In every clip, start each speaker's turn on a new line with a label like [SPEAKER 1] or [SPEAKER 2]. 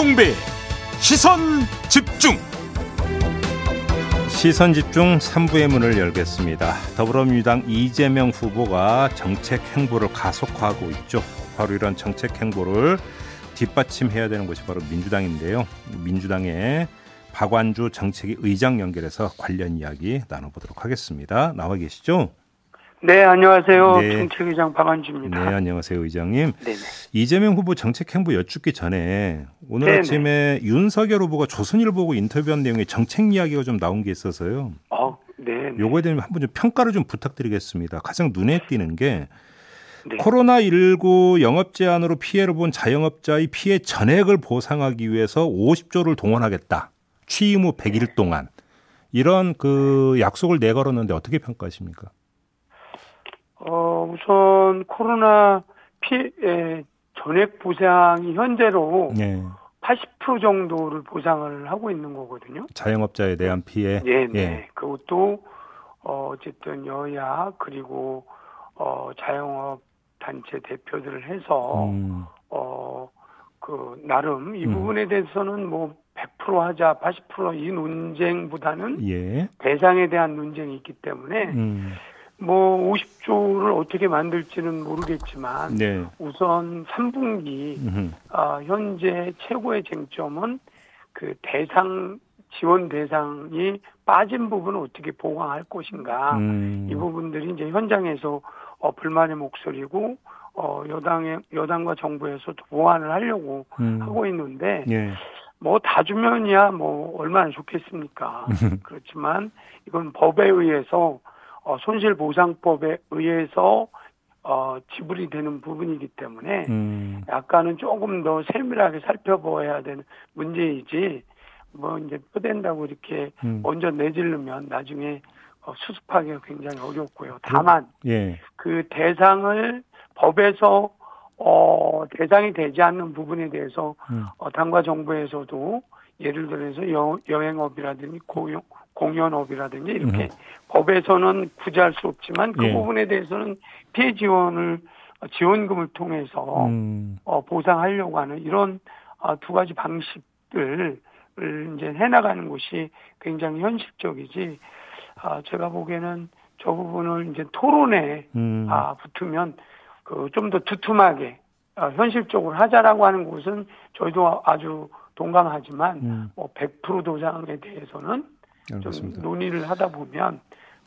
[SPEAKER 1] 김종배 시선 집중
[SPEAKER 2] 시선 집중 3부의 문을 열겠습니다. 더불어민주당 이재명 후보가 정책 행보를 가속화하고 있죠. 바로 이런 정책 행보를 뒷받침해야 되는 것이 바로 민주당인데요. 민주당의 박완주 정책위 의장 연결해서 관련 이야기 나눠보도록 하겠습니다. 나와 계시죠?
[SPEAKER 3] 네, 안녕하세요. 네. 정책의장 박완주입니다.
[SPEAKER 2] 네, 안녕하세요, 의장님. 네네. 이재명 후보 정책 행보 여쭙기 전에 오늘 네네. 아침에 윤석열 후보가 조선일보고 인터뷰한 내용에 정책 이야기가 좀 나온 게 있어서요. 어, 네. 요거에 대한 한번 좀 평가를 좀 부탁드리겠습니다. 가장 눈에 띄는 게 네. 코로나19 영업 제한으로 피해를 본 자영업자의 피해 전액을 보상하기 위해서 50조를 동원하겠다. 취임 후 100일 동안 이런 그 약속을 내걸었는데 어떻게 평가하십니까?
[SPEAKER 3] 어, 우선 코로나 피해 전액 보상이 현재로 네. 80% 정도를 보상을 하고 있는 거거든요.
[SPEAKER 2] 자영업자에 대한 피해.
[SPEAKER 3] 네, 네. 예. 그것도 어, 어쨌든 여야 그리고 어, 자영업 단체 대표들을 해서 음. 어 그 나름 이 음. 부분에 대해서는 뭐 100% 하자 80%이 논쟁보다는 예. 대상에 대한 논쟁이 있기 때문에 음. 뭐 50조를 어떻게 만들지는 모르겠지만 네. 우선 3분기 어, 현재 최고의 쟁점은 그 대상 지원 대상이 빠진 부분을 어떻게 보강할 것인가 음. 이 부분들이 이제 현장에서 어, 불만의 목소리고 어, 여당의 여당과 정부에서도 보완을 하려고 음. 하고 있는데 예. 뭐다 주면이야 뭐 얼마나 좋겠습니까 그렇지만 이건 법에 의해서 어, 손실보상법에 의해서 어, 지불이 되는 부분이기 때문에 음. 약간은 조금 더 세밀하게 살펴봐야 되는 문제이지 뭐 이제 뼈댄다고 이렇게 음. 먼저 내질르면 나중에 어, 수습하기가 굉장히 어렵고요. 다만 예. 그 대상을 법에서 어, 대상이 되지 않는 부분에 대해서 음. 어, 당과 정부에서도 예를 들어서 여, 여행업이라든지 고용, 공연업이라든지 이렇게 음. 법에서는 구제할 수 없지만 그 예. 부분에 대해서는 피해 지원을 지원금을 통해서 음. 어, 보상하려고 하는 이런 어, 두 가지 방식들을 이제 해나가는 것이 굉장히 현실적이지 아, 제가 보기에는 저 부분을 이제 토론에 음. 아, 붙으면 그 좀 더 두툼하게 어, 현실적으로 하자라고 하는 곳은 저희도 아주 동감하지만 음. 뭐100% 도장에 대해서는 알겠습니다. 좀 논의를 하다 보면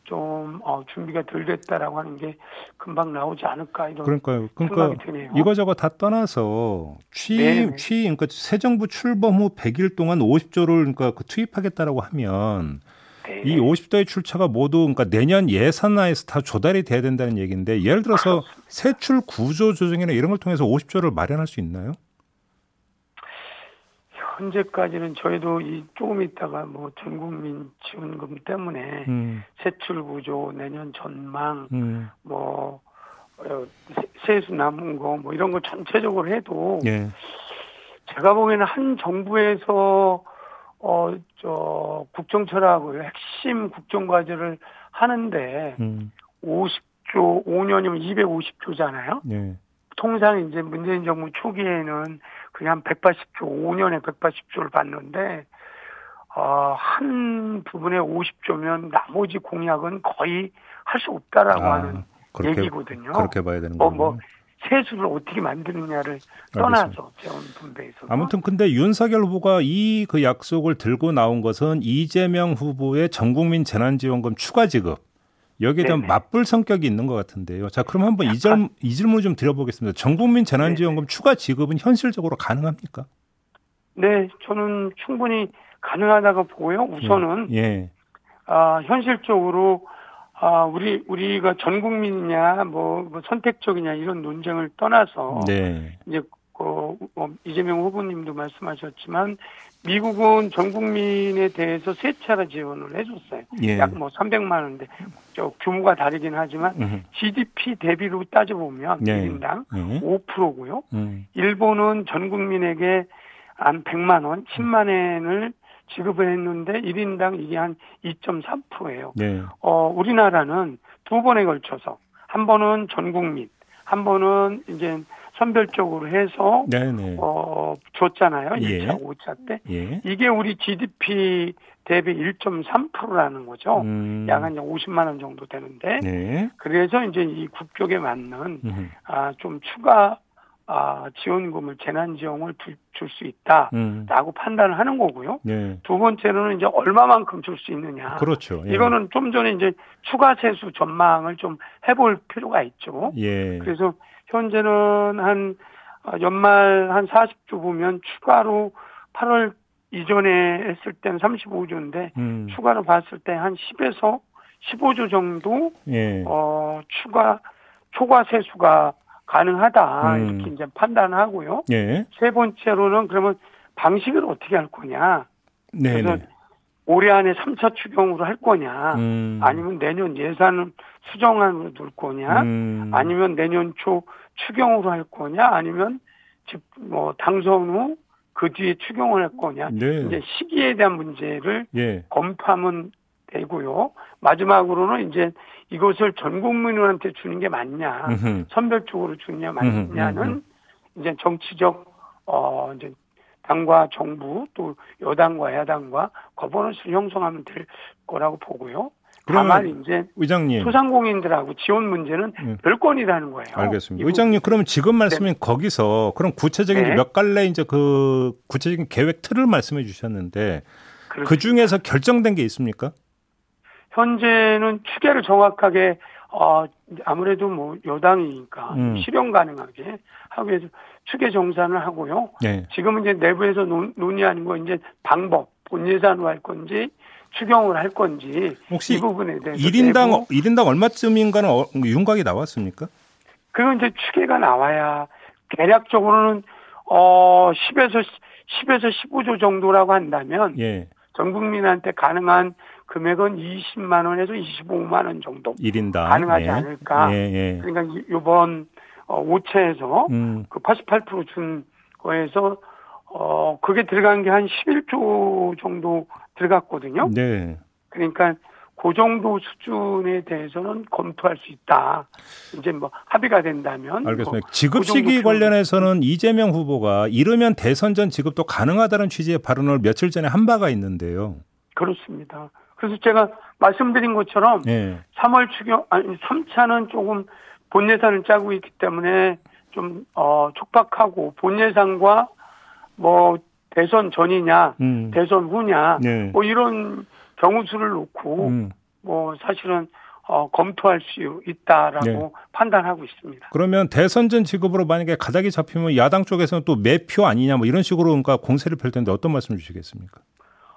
[SPEAKER 3] 좀 어, 준비가 덜 됐다라고 하는 게 금방 나오지 않을까 이런
[SPEAKER 2] 그러니까요. 그러니까 이거저거 다 떠나서 취임 네. 취임 그러니까 새 정부 출범 후 100일 동안 50조를 그러니까 그 투입하겠다라고 하면 네. 이 50조의 출처가 모두 그러니까 내년 예산안에서 다 조달이 돼야 된다는 얘기인데 예를 들어서 세출 구조 조정이나 이런 걸 통해서 50조를 마련할 수 있나요?
[SPEAKER 3] 현재까지는 저희도 이 조금 있다가 뭐 전국민 지원금 때문에 음. 세출 구조 내년 전망 음. 뭐 어, 세수 남은 거 뭐 이런 거 전체적으로 해도 예. 제가 보기에는 한 정부에서 어 저 국정 철학을 핵심 국정 과제를 하는데 음. 50조 5년이면 250조잖아요. 예. 통상 이제 문재인 정부 초기에는 그냥 180조, 5년에 180조를 받는데, 어, 한 부분에 50조면 나머지 공약은 거의 할 수 없다라고 아, 하는 그렇게, 얘기거든요.
[SPEAKER 2] 그렇게 봐야 되는 거예요. 뭐, 뭐
[SPEAKER 3] 세수를 어떻게 만드느냐를 떠나서 재원 분배에서.
[SPEAKER 2] 아무튼 근데 윤석열 후보가 이 그 약속을 들고 나온 것은 이재명 후보의 전국민 재난지원금 추가 지급 여기에 대한 네네. 맞불 성격이 있는 것 같은데요. 자, 그럼 한번 이, 질, 이 질문 좀 드려보겠습니다. 전국민 재난지원금 네네. 추가 지급은 현실적으로 가능합니까?
[SPEAKER 3] 네, 저는 충분히 가능하다고 보고요. 우선은 예. 예. 아, 현실적으로 아, 우리 우리가 전 국민이냐 뭐, 뭐 선택적이냐 이런 논쟁을 떠나서 네. 이제 그, 어, 이재명 후보님도 말씀하셨지만 미국은 전 국민에 대해서 세 차례 지원을 해줬어요. 예. 약뭐 300만 원인데 저 규모가 다르긴 하지만 음. GDP 대비로 따져보면 예. 1인당 예. 5%고요. 음. 일본은 전 국민에게 한 100만 원, 10만 원을 지급을 했는데 1인당 이게 한 2.3%예요. 네. 어, 우리나라는 두 번에 걸쳐서 한 번은 전 국민, 한 번은 이제 선별적으로 해서 네네. 어 줬잖아요. 1차, 예. 5차 때. 예. 이게 우리 GDP 대비 1.3%라는 거죠. 음. 약한 50만 원 정도 되는데. 네. 그래서 이제 이 국격에 맞는 음. 아좀 추가 아, 지원금을 재난지원을 줄 수 있다라고 음. 판단을 하는 거고요. 네. 두 번째로는 이제 얼마만큼 줄 수 있느냐.
[SPEAKER 2] 그렇죠.
[SPEAKER 3] 예. 이거는 좀 전에 이제 추가 세수 전망을 좀 해볼 필요가 있죠. 예. 그래서 현재는 한 아, 연말 한 40조 보면 추가로 8월 이전에 했을 때는 35조인데 음. 추가로 봤을 때 한 10에서 15조 정도 예. 어 추가 초과 세수가 가능하다 음. 이렇게 이제 판단하고요. 예. 세 번째로는 그러면 방식을 어떻게 할 거냐. 네 그래서 네. 올해 안에 3차 추경으로 할 거냐, 음. 아니면 내년 예산 수정안으로 둘 거냐, 음. 아니면 내년 초 추경으로 할 거냐, 아니면 뭐 당선 후 그 뒤에 추경을 할 거냐, 네. 이제 시기에 대한 문제를 예. 검토하면 되고요. 마지막으로는 이제 이것을 전 국민한테 주는 게 맞냐, 음흠. 선별적으로 주냐 맞냐는 음흠. 이제 정치적 어 이제 당과 정부 또 여당과 야당과 거버넌스를 형성하면 될 거라고 보고요. 다만 이제 의장님 소상공인들하고 지원 문제는 네. 별건이라는 거예요.
[SPEAKER 2] 알겠습니다. 의장님 그러면 지금 말씀인 네. 거기서 그럼 구체적인 네. 몇 갈래 이제 그 구체적인 계획 틀을 말씀해 주셨는데 그렇습니다. 그 중에서 결정된 게 있습니까?
[SPEAKER 3] 현재는 추계를 정확하게 어 아무래도 뭐 여당이니까 음. 실현 가능하게 하기 위해서 추계 정산을 하고요. 네. 지금은 이제 내부에서 논, 논의하는 거 이제 방법 본 예산으로 할 건지 추경을 할 건지
[SPEAKER 2] 혹시 이 부분에 대해서 1인당 내부, 1인당 얼마쯤인가는 어, 윤곽이 나왔습니까?
[SPEAKER 3] 그건 이제 추계가 나와야 대략적으로는 어 10에서 10에서 15조 정도라고 한다면 예. 전 국민한테 가능한 금액은 20만 원에서 25만 원 정도
[SPEAKER 2] 1인당
[SPEAKER 3] 가능하지 예. 않을까. 예, 예. 그러니까 이번 어 5차에서 음. 그 88%준 거에서 어 그게 들어간 게 한 11조 정도 들어갔거든요. 네. 그러니까 그 정도 수준에 대해서는 검토할 수 있다. 이제 뭐 합의가 된다면.
[SPEAKER 2] 알겠습니다. 뭐 지급 그 시기 그 관련해서는 이재명 후보가 이르면 대선 전 지급도 가능하다는 취지의 발언을 며칠 전에 한 바가 있는데요.
[SPEAKER 3] 그렇습니다. 그래서 제가 말씀드린 것처럼 네. 3월 추경 아니 3차는 조금 본 예산을 짜고 있기 때문에 좀 어, 촉박하고 본 예산과 뭐 대선 전이냐 음. 대선 후냐 네. 뭐 이런 경우수를 놓고 음. 뭐 사실은 어, 검토할 수 있다라고 네. 판단하고 있습니다.
[SPEAKER 2] 그러면 대선 전 지급으로 만약에 가닥이 잡히면 야당 쪽에서는 또 매표 아니냐 뭐 이런 식으로 그러니까 공세를 펼 텐데 어떤 말씀 주시겠습니까?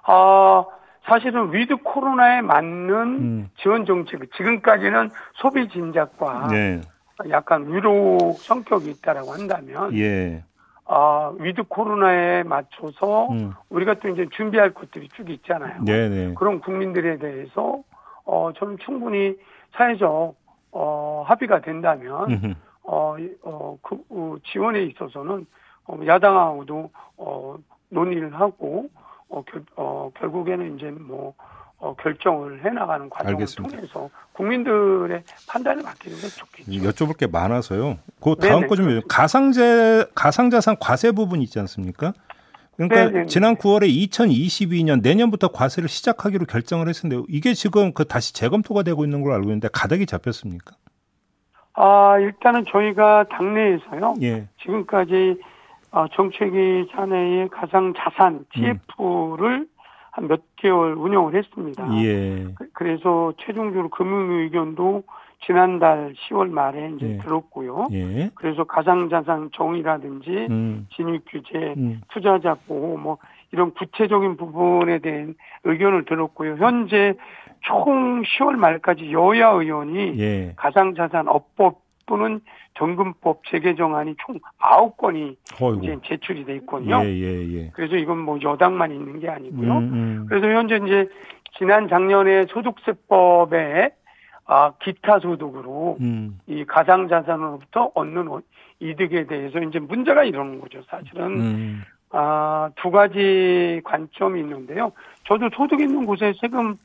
[SPEAKER 3] 아 사실은 위드 코로나에 맞는 음. 지원 정책 지금까지는 소비 진작과 네. 약간 위로 성격이 있다라고 한다면 예. 아 위드 코로나에 맞춰서 음. 우리가 또 이제 준비할 것들이 쭉 있잖아요. 네네. 네. 그런 국민들에 대해서 어 저는 충분히 사회적 어 합의가 된다면 어어 그 어, 지원에 있어서는 어, 야당하고도 어 논의를 하고 어, 결, 어, 결국에는 이제 뭐 어, 결정을 해나가는 과정을 알겠습니다. 통해서 국민들의 판단을 맡기는 게 좋겠죠.
[SPEAKER 2] 여쭤볼 게 많아서요. 그 다음 거 좀 가상재 가상자산 과세 부분 있지 않습니까? 그러니까 네네. 지난 9월에 2022년 내년부터 과세를 시작하기로 결정을 했는데 이게 지금 그 다시 재검토가 되고 있는 걸로 알고 있는데 가닥이 잡혔습니까?
[SPEAKER 3] 아 일단은 저희가 당내에서요. 예. 지금까지 어, 정책위 사내의 가상 자산 TF를 음. 한몇 개월 운영을 했습니다. 예. 그, 그래서 최종적으로 금융 의견도 지난달 10월 말에 이제 예. 들었고요. 예. 그래서 가상자산 정의라든지 음. 진입 규제, 음. 투자자 보호 뭐 이런 구체적인 부분에 대한 의견을 들었고요. 현재 총 10월 말까지 여야 의원이 예. 가상자산 업법 또는 정금법 재개정안이 총 9건이 어이구. 이제 제출이 돼 있거든요. 예, 예, 예. 그래서 이건 뭐 여당만 있는 게 아니고요. 음, 음. 그래서 현재 이제 지난 작년에 소득세법에 아, 기타 소득으로 음. 이 가상 자산으로부터 얻는 이득에 대해서 이제 문제가 이러는 거죠. 사실은 음. 아, 두 가지 관점이 있는데요. 저도 소득 있는 곳에 세금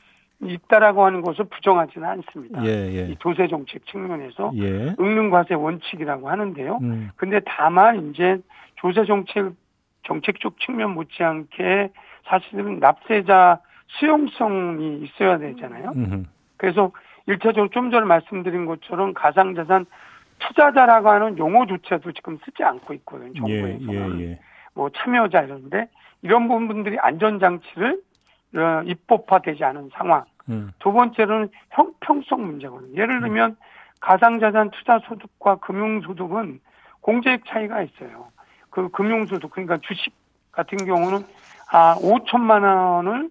[SPEAKER 3] 있다라고 하는 것을 부정하지는 않습니다.
[SPEAKER 2] 예, 예.
[SPEAKER 3] 이 도세 정책 측면에서
[SPEAKER 2] 예.
[SPEAKER 3] 응능 과세 원칙이라고 하는데요. 음. 근데 다만 이제 조세 정책 정책적 측면 못지않게 사실은 납세자 수용성이 있어야 되잖아요. 음흠. 그래서 일차적으로 좀 전에 말씀드린 것처럼 가상자산 투자자라고 하는 용어조차도 지금 쓰지 않고 있거든요. 정부에서는. 예, 예, 예. 뭐 참여자 이런데 이런 부분들이 안전장치를 어, 입법화되지 않은 상황. 음. 두 번째로는 형평성 문제거든요. 예를 들면 가상자산 투자 소득과 금융 소득은 공제액 차이가 있어요. 그 금융 소득 그러니까 주식 같은 경우는 아 5천만 원을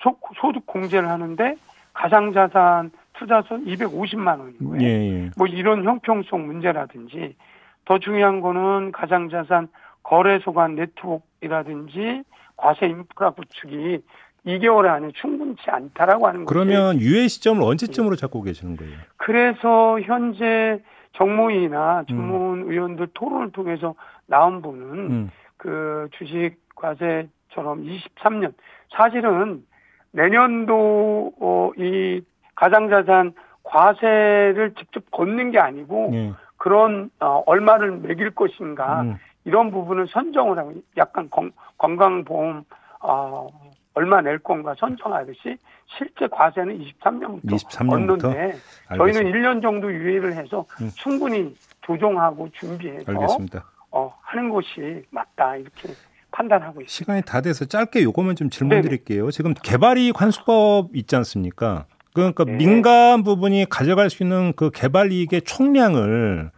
[SPEAKER 3] 소, 소득 공제를 하는데 가상자산 투자소 250만 원인 거예요. 예, 예. 뭐 이런 형평성 문제라든지 더 중요한 거는 가상자산 거래소 간 네트워크라든지 과세 인프라 구축이 2개월 안에 충분치 않다라고 하는
[SPEAKER 2] 거죠. 그러면 유예 시점을 언제쯤으로 잡고 계시는 거예요?
[SPEAKER 3] 그래서 현재 정무위나 전문 음. 의원들 토론을 통해서 나온 분은 음. 그 주식 과세처럼 23년 사실은 내년도 어, 이 가상자산 과세를 직접 걷는 게 아니고 네. 그런 어, 얼마를 매길 것인가 음. 이런 부분을 선정을 하고 약간 건, 건강보험 어, 얼마 낼 건가 선정하듯이 실제 과세는 23년부터, 23년부터? 얻는데 저희는 1년 정도 유예를 해서 음. 충분히 조정하고 준비해서 알겠습니다. 어, 하는 것이 맞다 이렇게 판단하고 있습니다.
[SPEAKER 2] 시간이 다 돼서 짧게 요거만 좀 질문 드릴게요. 지금 개발이익 환수법 있지 않습니까? 그러니까 네. 민간 부분이 가져갈 수 있는 그 개발 이익의 총량을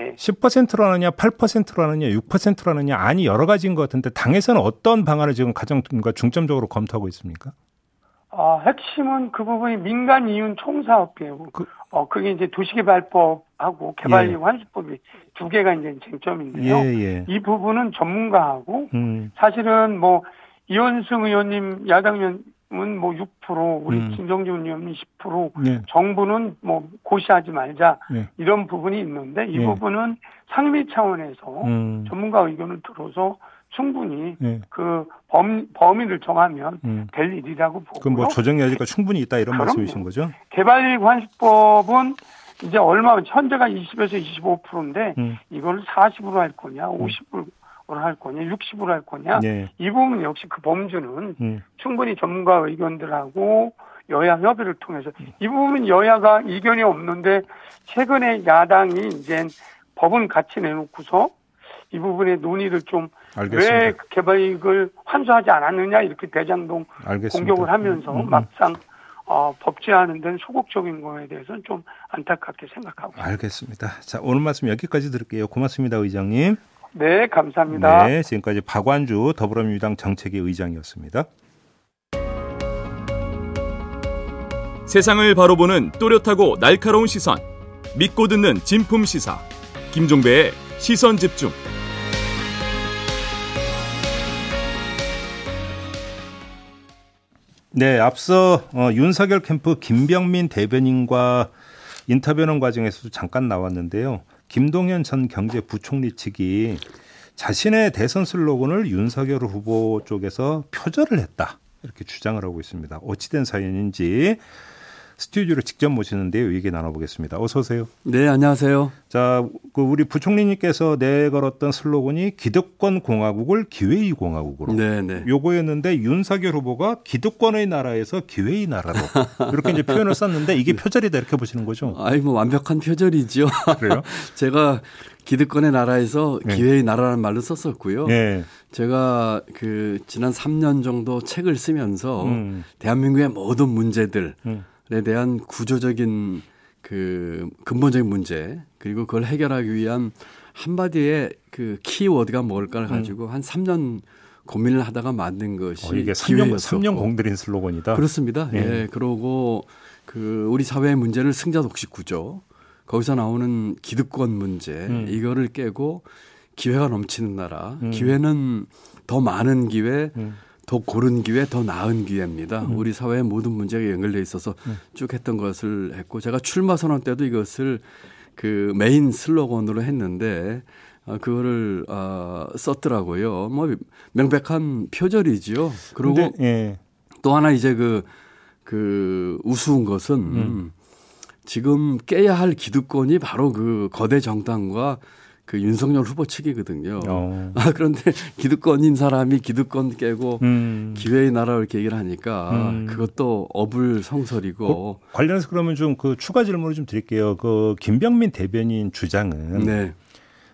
[SPEAKER 2] 네. 10%로 하느냐, 8%로 하느냐, 6%로 하느냐, 아니 여러 가지인 것 같은데 당에서는 어떤 방안을 지금 가장 중점적으로 검토하고 있습니까?
[SPEAKER 3] 어, 핵심은 그 부분이 민간 이윤 총사업이에요. 그, 어, 그게 이제 도시개발법하고 개발이익 예. 환수법이 두 개가 이제 쟁점인데요. 예, 예. 이 부분은 전문가하고 음. 사실은 뭐 이원승 의원님 야당 의원 은뭐 6%, 우리 음. 김정준 의원은 10%, 네. 정부는 뭐 고시하지 말자 네. 이런 부분이 있는데 이 네. 부분은 상임위 차원에서 음. 전문가 의견을 들어서 충분히 네. 그 범, 범위를 정하면 음. 될 일이라고 보고
[SPEAKER 2] 그럼 뭐 조정 여지가 충분히 있다 이런. 말씀이신 거죠?
[SPEAKER 3] 개발이익 환수법은 이제 얼마 현재가 20에서 25%인데 음. 이걸 40으로 할 거냐, 50으로 할 거냐, 60으로 할 거냐. 네. 이 부분 역시 그 범주는 음. 충분히 전문가 의견들하고 여야 협의를 통해서 이 부분은 여야가 이견이 없는데 최근에 야당이 이제 법은 같이 내놓고서 이 부분에 논의를 좀 왜 개발이익을 환수하지 않았느냐 이렇게 대장동 알겠습니다. 공격을 하면서 음, 음. 막상 어, 법제하는 데는 소극적인 거에 대해서는 좀 안타깝게 생각하고
[SPEAKER 2] 알겠습니다. 자 오늘 말씀 여기까지 들을게요. 고맙습니다, 의장님.
[SPEAKER 3] 네, 감사합니다.
[SPEAKER 2] 네, 지금까지 박완주 더불어민주당 정책위 의장이었습니다.
[SPEAKER 1] 세상을 바로 보는 또렷하고 날카로운 시선. 믿고 듣는 진품 시사. 김종배의 시선 집중.
[SPEAKER 2] 네, 앞서 어, 윤석열 캠프 김병민 대변인과 인터뷰하는 과정에서도 잠깐 나왔는데요. 김동연 전 경제부총리 측이 자신의 대선 슬로건을 윤석열 후보 쪽에서 표절을 했다. 이렇게 주장을 하고 있습니다. 어찌된 사연인지 스튜디오로 직접 모시는데요. 얘기 나눠보겠습니다. 어서 오세요.
[SPEAKER 4] 네, 안녕하세요.
[SPEAKER 2] 자, 그 우리 부총리님께서 내걸었던 슬로건이 기득권 공화국을 기회의 공화국으로. 네, 네. 요거였는데 윤석열 후보가 기득권의 나라에서 기회의 나라로 이렇게 이제 표현을 썼는데 이게 표절이다 이렇게 보시는 거죠?
[SPEAKER 4] 아이 뭐 완벽한 표절이죠. 그래요? 제가 기득권의 나라에서 네. 기회의 나라라는 말로 썼었고요. 네. 제가 그 지난 3년 정도 책을 쓰면서 음. 대한민국의 모든 문제들 음. 에 대한 구조적인 그 근본적인 문제 그리고 그걸 해결하기 위한 한마디의 그 키워드가 뭘까를 음. 가지고 음. 한 3년 고민을 하다가 만든 것이 어,
[SPEAKER 2] 이게 3년, 3년 공들인 슬로건이다.
[SPEAKER 4] 그렇습니다. 예. 예. 그러고 그 우리 사회의 문제를 승자 독식 구조 거기서 나오는 기득권 문제 음. 이거를 깨고 기회가 넘치는 나라 음. 기회는 더 많은 기회 음. 더 고른 기회, 더 나은 기회입니다. 음. 우리 사회의 모든 문제가 연결돼 있어서 음. 쭉 했던 것을 했고 제가 출마 선언 때도 이것을 그 메인 슬로건으로 했는데 어, 그거를 어, 썼더라고요. 뭐 명백한 표절이지요. 그리고 예. 또 하나 이제 그, 그 우스운 것은 음. 지금 깨야 할 기득권이 바로 그 거대 정당과 그 윤석열 후보 측이거든요. 어. 아, 그런데 기득권인 사람이 기득권 깨고 음. 기회의 나라 이렇게 얘기를 하니까 음. 그것도 어불성설이고.
[SPEAKER 2] 그 관련해서 그러면 좀 그 추가 질문을 좀 드릴게요. 그 김병민 대변인 주장은 네.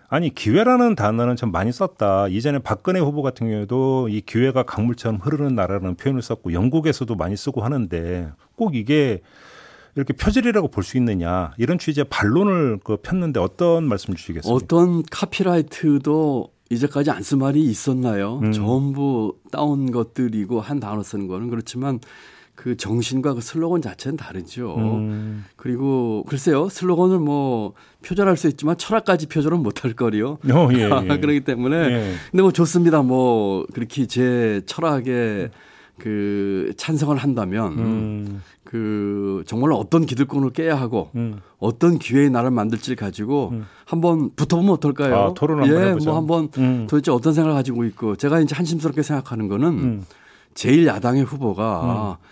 [SPEAKER 2] 아니 기회라는 단어는 참 많이 썼다. 이전에 박근혜 후보 같은 경우에도 이 기회가 강물처럼 흐르는 나라라는 표현을 썼고 영국에서도 많이 쓰고 하는데 꼭 이게 이렇게 표절이라고 볼 수 있느냐 이런 취지의 반론을 그 폈는데 어떤 말씀 주시겠습니까?
[SPEAKER 4] 어떤 카피라이트도 이제까지 안 쓴 말이 있었나요? 음. 전부 따온 것들이고 한 단어 쓰는 거는 그렇지만 그 정신과 그 슬로건 자체는 다르죠. 음. 그리고 글쎄요, 슬로건을 뭐 표절할 수 있지만 철학까지 표절은 못할 거리요. 어, 예, 예. 그렇기 때문에 예. 근데 뭐 좋습니다. 뭐 그렇게 제 철학에 그 찬성을 한다면 음. 그 정말로 어떤 기득권을 깨야 하고 음. 어떤 기회의 나를 만들지를 가지고 음. 한번 붙어보면 어떨까요?
[SPEAKER 2] 아, 토론 한번
[SPEAKER 4] 예,
[SPEAKER 2] 해보죠.
[SPEAKER 4] 뭐 한번 음. 도대체 어떤 생각을 가지고 있고 제가 이제 한심스럽게 생각하는 거는 음. 제일 야당의 후보가 음.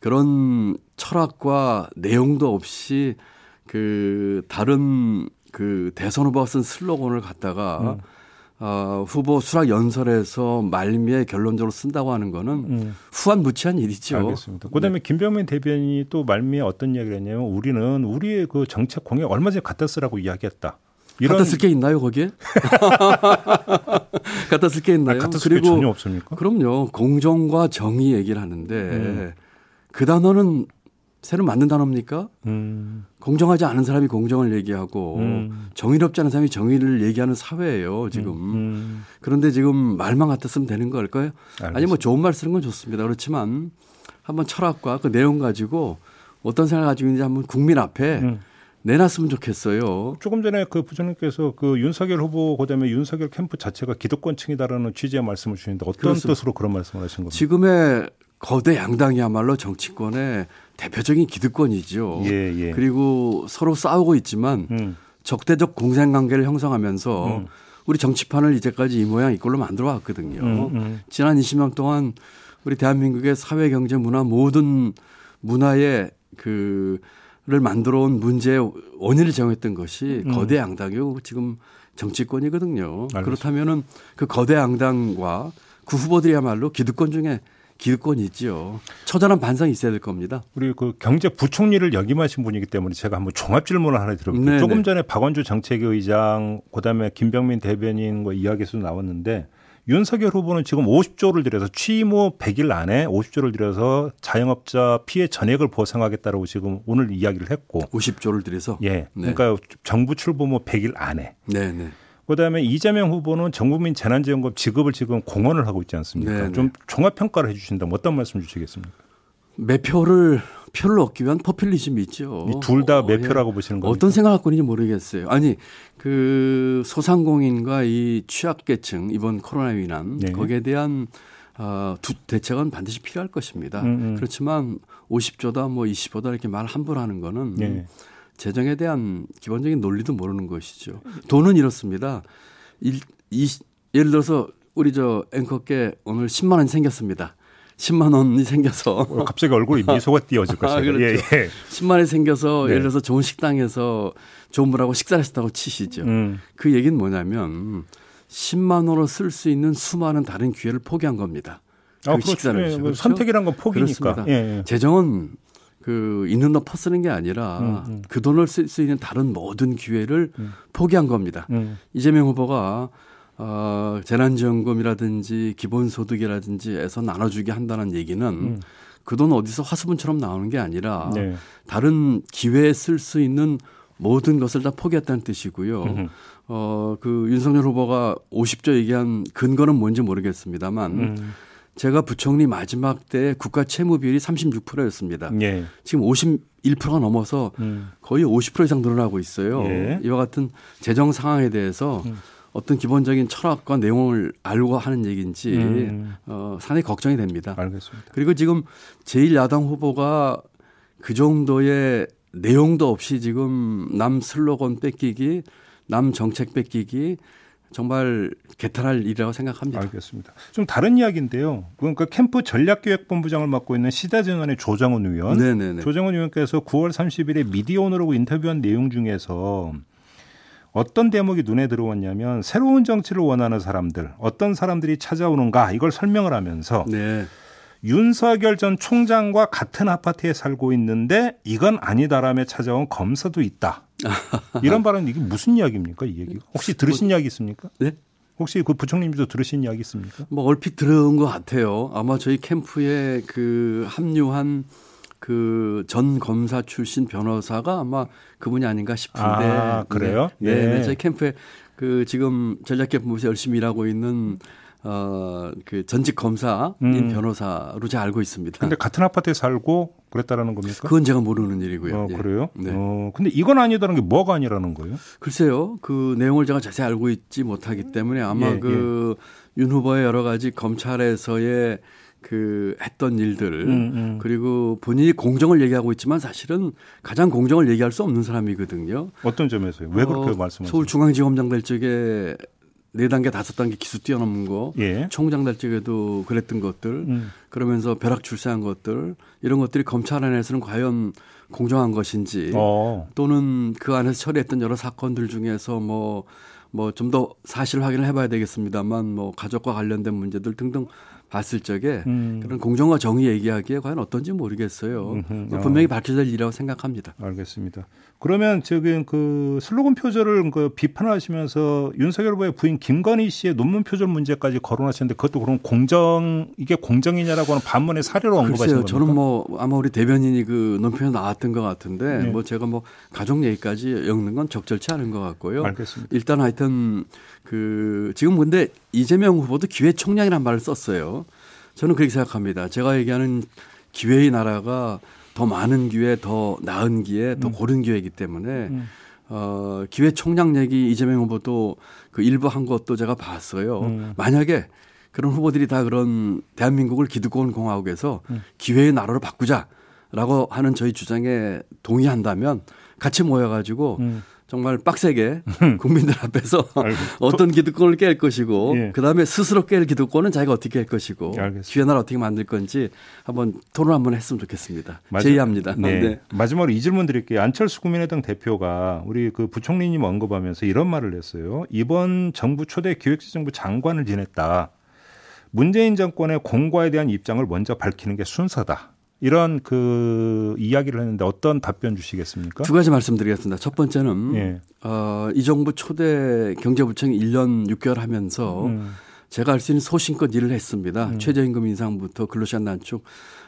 [SPEAKER 4] 그런 철학과 내용도 없이 그 다른 그 대선 후보가 쓴 슬로건을 갖다가 음. 어, 후보 수락 연설에서 말미에 결론적으로 쓴다고 하는 거는 음. 후한무치한 일이죠.
[SPEAKER 2] 알겠습니다. 그다음에 네. 김병민 대변인이 또 말미에 어떤 이야기를 했냐면 우리는 우리의 그 정책 공약 얼마 전에 갖다 쓰라고 이야기했다.
[SPEAKER 4] 이런 갖다 쓸 게 있나요 거기에? 갖다 쓸 게 있나요?
[SPEAKER 2] 아, 갖다 쓸게 전혀 없습니까?
[SPEAKER 4] 그럼요. 공정과 정의 얘기를 하는데 음. 그 단어는 새로 만든 단어입니까? 음. 공정하지 않은 사람이 공정을 얘기하고 음. 정의롭지 않은 사람이 정의를 얘기하는 사회예요 지금. 음. 음. 그런데 지금 말만 갖다 쓰면 되는 걸까요? 알겠습니다. 아니 뭐 좋은 말 쓰는 건 좋습니다. 그렇지만 한번 철학과 그 내용 가지고 어떤 생각을 가지고 있는지 한번 국민 앞에 음. 내놨으면 좋겠어요.
[SPEAKER 2] 조금 전에 그 부장님께서 그 윤석열 후보 그다음에 윤석열 캠프 자체가 기득권층이다라는 취지의 말씀을 주시는데 어떤 그렇습니다. 뜻으로 그런 말씀을 하신 겁니까?
[SPEAKER 4] 지금의 거대 양당이야말로 정치권의 대표적인 기득권이죠. 예, 예. 그리고 서로 싸우고 있지만 음. 적대적 공생관계를 형성하면서 음. 우리 정치판을 이제까지 이 모양 이꼴로 만들어 왔거든요. 음, 음. 지난 20년 동안 우리 대한민국의 사회, 경제, 문화 모든 문화의 그를 만들어 온 문제의 원인을 정했던 것이 음. 거대 양당이고 지금 정치권이거든요. 알겠습니다. 그렇다면은 그 거대 양당과 그 후보들이야말로 기득권 중에 기득권이 있지요. 처절한 반성이 있어야 될 겁니다.
[SPEAKER 2] 우리 그 경제부총리를 역임하신 분이기 때문에 제가 한번 종합 질문을 하나 드려볼게요. 조금 전에 박원주 정책의장, 그다음에 김병민 대변인과 이야기에서 나왔는데 윤석열 후보는 지금 50조를 들여서 취임 후 100일 안에 50조를 들여서 자영업자 피해 전액을 보상하겠다라고 지금 오늘 이야기를 했고
[SPEAKER 4] 50조를 들여서
[SPEAKER 2] 예. 네. 그러니까 정부 출범 후 100일 안에 네, 네. 그다음에 이재명 후보는 전국민 재난지원금 지급을 지금 공언을 하고 있지 않습니까? 네네. 좀 종합 평가를 해주신다면 어떤 말씀 주시겠습니까?
[SPEAKER 4] 매표를 표를 얻기 위한 포퓰리즘이 있죠.
[SPEAKER 2] 둘 다 매표라고 어, 예. 보시는 겁니까?
[SPEAKER 4] 어떤 생각을 갖고 있는지 모르겠어요. 아니 그 소상공인과 이 취약계층 이번 코로나 위난 네. 거기에 대한 어, 두 대책은 반드시 필요할 것입니다. 음음. 음. 그렇지만 50조다 뭐 20조다 이렇게 말 함부로 하는 거는 네. 재정에 대한 기본적인 논리도 모르는 것이죠. 돈은 이렇습니다. 일, 이, 예를 들어서 우리 저 앵커께 오늘 10만 원이 생겼습니다. 10만 원이 생겨서
[SPEAKER 2] 어, 갑자기 얼굴이 미소가 띄어질 것이에요. 아, 그렇죠. 예, 예.
[SPEAKER 4] 10만 원이 생겨서 네. 예를 들어서 좋은 식당에서 좋은 분하고 식사를 했다고 치시죠. 음. 그 얘기는 뭐냐면 10만 원으로 쓸 수 있는 수많은 다른 기회를 포기한 겁니다.
[SPEAKER 2] 아, 그 그렇죠. 식사를 예, 그렇죠? 선택이란 건 포기니까.
[SPEAKER 4] 예, 예. 재정은 그 있는 돈 퍼쓰는 게 아니라 음, 음. 그 돈을 쓸 수 있는 다른 모든 기회를 음. 포기한 겁니다. 음. 이재명 후보가 어, 재난지원금이라든지 기본소득이라든지 해서 나눠주게 한다는 얘기는 음. 그돈 어디서 화수분처럼 나오는 게 아니라 네. 다른 기회에 쓸 수 있는 모든 것을 다 포기했다는 뜻이고요. 어, 그 윤석열 후보가 50조 얘기한 근거는 뭔지 모르겠습니다만 음. 제가 부총리 마지막 때 국가 채무 비율이 36%였습니다. 예. 지금 51%가 넘어서 음. 거의 50% 이상 늘어나고 있어요. 예. 이와 같은 재정 상황에 대해서 음. 어떤 기본적인 철학과 내용을 알고 하는 얘기인지 음. 어, 상당히 걱정이 됩니다.
[SPEAKER 2] 알겠습니다.
[SPEAKER 4] 그리고 지금 제1야당 후보가 그 정도의 내용도 없이 지금 남 슬로건 뺏기기, 남 정책 뺏기기, 정말 개탄할 일이라고 생각합니다.
[SPEAKER 2] 알겠습니다. 좀 다른 이야기인데요. 그러니까 캠프 전략기획본부장을 맡고 있는 시다전환의 조정은 의원. 네네네. 조정은 의원께서 9월 30일에 미디어오늘하고 인터뷰한 내용 중에서 어떤 대목이 눈에 들어왔냐면 새로운 정치를 원하는 사람들, 어떤 사람들이 찾아오는가 이걸 설명을 하면서 네. 윤석열 전 총장과 같은 아파트에 살고 있는데 이건 아니다라며 찾아온 검사도 있다. 이런 발언 이게 무슨 이야기입니까? 이 얘기가 혹시 들으신 뭐, 이야기 있습니까? 네? 혹시 그 부총님도 들으신 이야기 있습니까?
[SPEAKER 4] 뭐 얼핏 들은 것 같아요. 아마 저희 캠프에 그 합류한 그 전 검사 출신 변호사가 아마 그분이 아닌가 싶은데. 아,
[SPEAKER 2] 그래요?
[SPEAKER 4] 네. 네. 네. 저희 캠프에 그 지금 전략개혁부에서 열심히 일하고 있는 어, 그 전직 검사인 음. 변호사로 제가 알고 있습니다.
[SPEAKER 2] 근데 같은 아파트에 살고 그랬다라는 겁니까?
[SPEAKER 4] 그건 제가 모르는 일이고요.
[SPEAKER 2] 어, 예. 그래요? 네. 어, 근데 이건 아니다는 게 뭐가 아니라는 거예요?
[SPEAKER 4] 글쎄요. 그 내용을 제가 자세히 알고 있지 못하기 때문에 아마 예, 그윤 예. 후보의 여러 가지 검찰에서의 그 했던 일들 음, 음. 그리고 본인이 공정을 얘기하고 있지만 사실은 가장 공정을 얘기할 수 없는 사람이거든요.
[SPEAKER 2] 어떤 점에서요? 왜 그렇게 어, 말씀하세요?
[SPEAKER 4] 서울중앙지검장 될 적에 네 단계 다섯 단계 기수 뛰어넘은 거, 예. 총장 될 적에도 그랬던 것들, 음. 그러면서 벼락 출세한 것들 이런 것들이 검찰 안에서는 과연 공정한 것인지 어. 또는 그 안에서 처리했던 여러 사건들 중에서 뭐 뭐 좀 더 사실 확인을 해봐야 되겠습니다만 뭐 가족과 관련된 문제들 등등 봤을 적에 음. 그런 공정과 정의 얘기하기에 과연 어떤지 모르겠어요. 음흠. 분명히 밝혀질 일이라고 생각합니다.
[SPEAKER 2] 알겠습니다. 그러면 지금 그 슬로건 표절을 그 비판하시면서 윤석열 후보의 부인 김건희 씨의 논문 표절 문제까지 거론하셨는데 그것도 그럼 공정 이게 공정이냐라고 하는 반문의 사례로 언급하신 겁니까?
[SPEAKER 4] 저는 뭐 아마 우리 대변인이 그 논평에 나왔던 것 같은데 네. 뭐 제가 뭐 가족 얘기까지 엮는 건 적절치 않은 것 같고요.
[SPEAKER 2] 알겠습니다.
[SPEAKER 4] 일단 하여튼 그 지금 근데 이재명 후보도 기회 총량이라는 말을 썼어요. 저는 그렇게 생각합니다. 제가 얘기하는 기회의 나라가 더 많은 기회, 더 나은 기회, 더 음. 고른 기회이기 때문에 음. 어, 기회 총량 얘기 이재명 후보도 그 일부 한 것도 제가 봤어요. 음. 만약에 그런 후보들이 다 그런 대한민국을 기득권 공화국에서 음. 기회의 나라로 바꾸자라고 하는 저희 주장에 동의한다면 같이 모여가지고 음. 정말 빡세게 국민들 앞에서 어떤 기득권을 깰 것이고 예. 그다음에 스스로 깰 기득권은 자기가 어떻게 깰 것이고 기회 나라 어떻게 만들 건지 한번 토론 한번 했으면 좋겠습니다. 마지, 제의합니다.
[SPEAKER 2] 네. 네. 마지막으로 이 질문 드릴게요. 안철수 국민의당 대표가 우리 그 부총리님 언급하면서 이런 말을 했어요. 이번 정부 초대 기획재정부 장관을 지냈다. 문재인 정권의 공과에 대한 입장을 먼저 밝히는 게 순서다. 이런 그 이야기를 했는데 어떤 답변 주시겠습니까?
[SPEAKER 4] 두 가지 말씀드리겠습니다. 첫 번째는 예. 어, 이 정부 초대 경제부총리 1년 6개월 하면서 음. 제가 할 수 있는 소신껏 일을 했습니다. 음. 최저임금 인상부터 근로시간 단축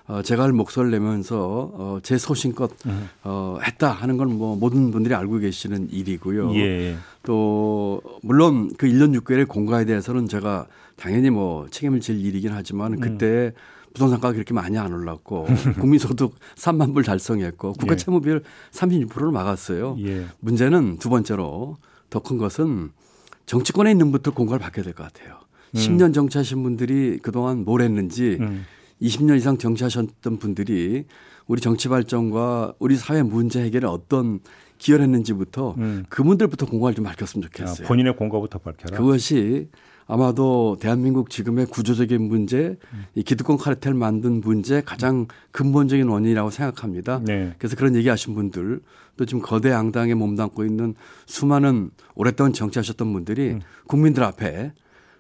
[SPEAKER 4] 어, 제가 할 목소리를 내면서 어, 제 소신껏 음. 어, 했다 하는 건 뭐 모든 분들이 알고 계시는 일이고요. 예. 또 물론 그 1년 6개월의 공과에 대해서는 제가 당연히 뭐 책임을 질 일이긴 하지만 음. 그때 부동산 가격이 그렇게 많이 안 올랐고 국민소득 3만 불 달성했고 국가 예. 채무 비율 36%를 막았어요. 예. 문제는 두 번째로 더 큰 것은 정치권에 있는 분부터 공과를 받게 될 것 같아요. 음. 10년 정치하신 분들이 그동안 뭘 했는지 음. 20년 이상 정치하셨던 분들이 우리 정치 발전과 우리 사회 문제 해결에 어떤 기여를 했는지부터 음. 그분들부터 공과를 좀 밝혔으면 좋겠어요.
[SPEAKER 2] 아, 본인의 공과부터 밝혀라.
[SPEAKER 4] 그것이 아마도 대한민국 지금의 구조적인 문제, 이 기득권 카르텔 만든 문제 가장 근본적인 원인이라고 생각합니다. 네. 그래서 그런 얘기하신 분들 또 지금 거대 양당에 몸담고 있는 수많은 오랫동안 정치하셨던 분들이 음. 국민들 앞에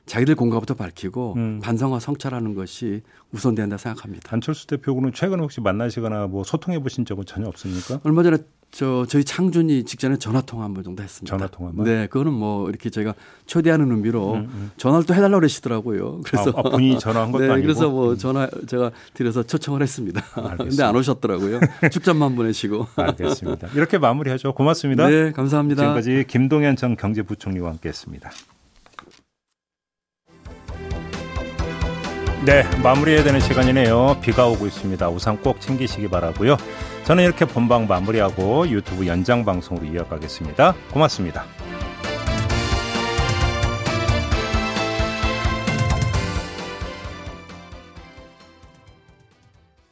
[SPEAKER 4] 자기들 공과부터 밝히고 음. 반성과 성찰하는 것이 우선된다 생각합니다.
[SPEAKER 2] 안철수 대표는 최근에 혹시 만나시거나 뭐 소통해 보신 적은 전혀 없습니까?
[SPEAKER 4] 얼마 전에 저 저희 창준이 직전에 전화 통화 한 번 정도 했습니다.
[SPEAKER 2] 전화 통화만.
[SPEAKER 4] 네, 그거는 뭐 이렇게 저희가 초대하는 의미로 음, 음. 전화를 또 해달라고 그러시더라고요. 그래서
[SPEAKER 2] 아, 아, 본인이 전화한 것도 네, 아니고.
[SPEAKER 4] 그래서 뭐 음. 전화 제가 드려서 초청을 했습니다. 근데 안 오셨더라고요. 축전만 보내시고.
[SPEAKER 2] 알겠습니다. 이렇게 마무리하죠. 고맙습니다.
[SPEAKER 4] 네, 감사합니다.
[SPEAKER 2] 지금까지 김동현 전 경제부총리와 함께했습니다. 네, 마무리해야 되는 시간이네요. 비가 오고 있습니다. 우산 꼭 챙기시기 바라고요. 저는 이렇게 본방 마무리하고 유튜브 연장 방송으로 이어가겠습니다. 고맙습니다.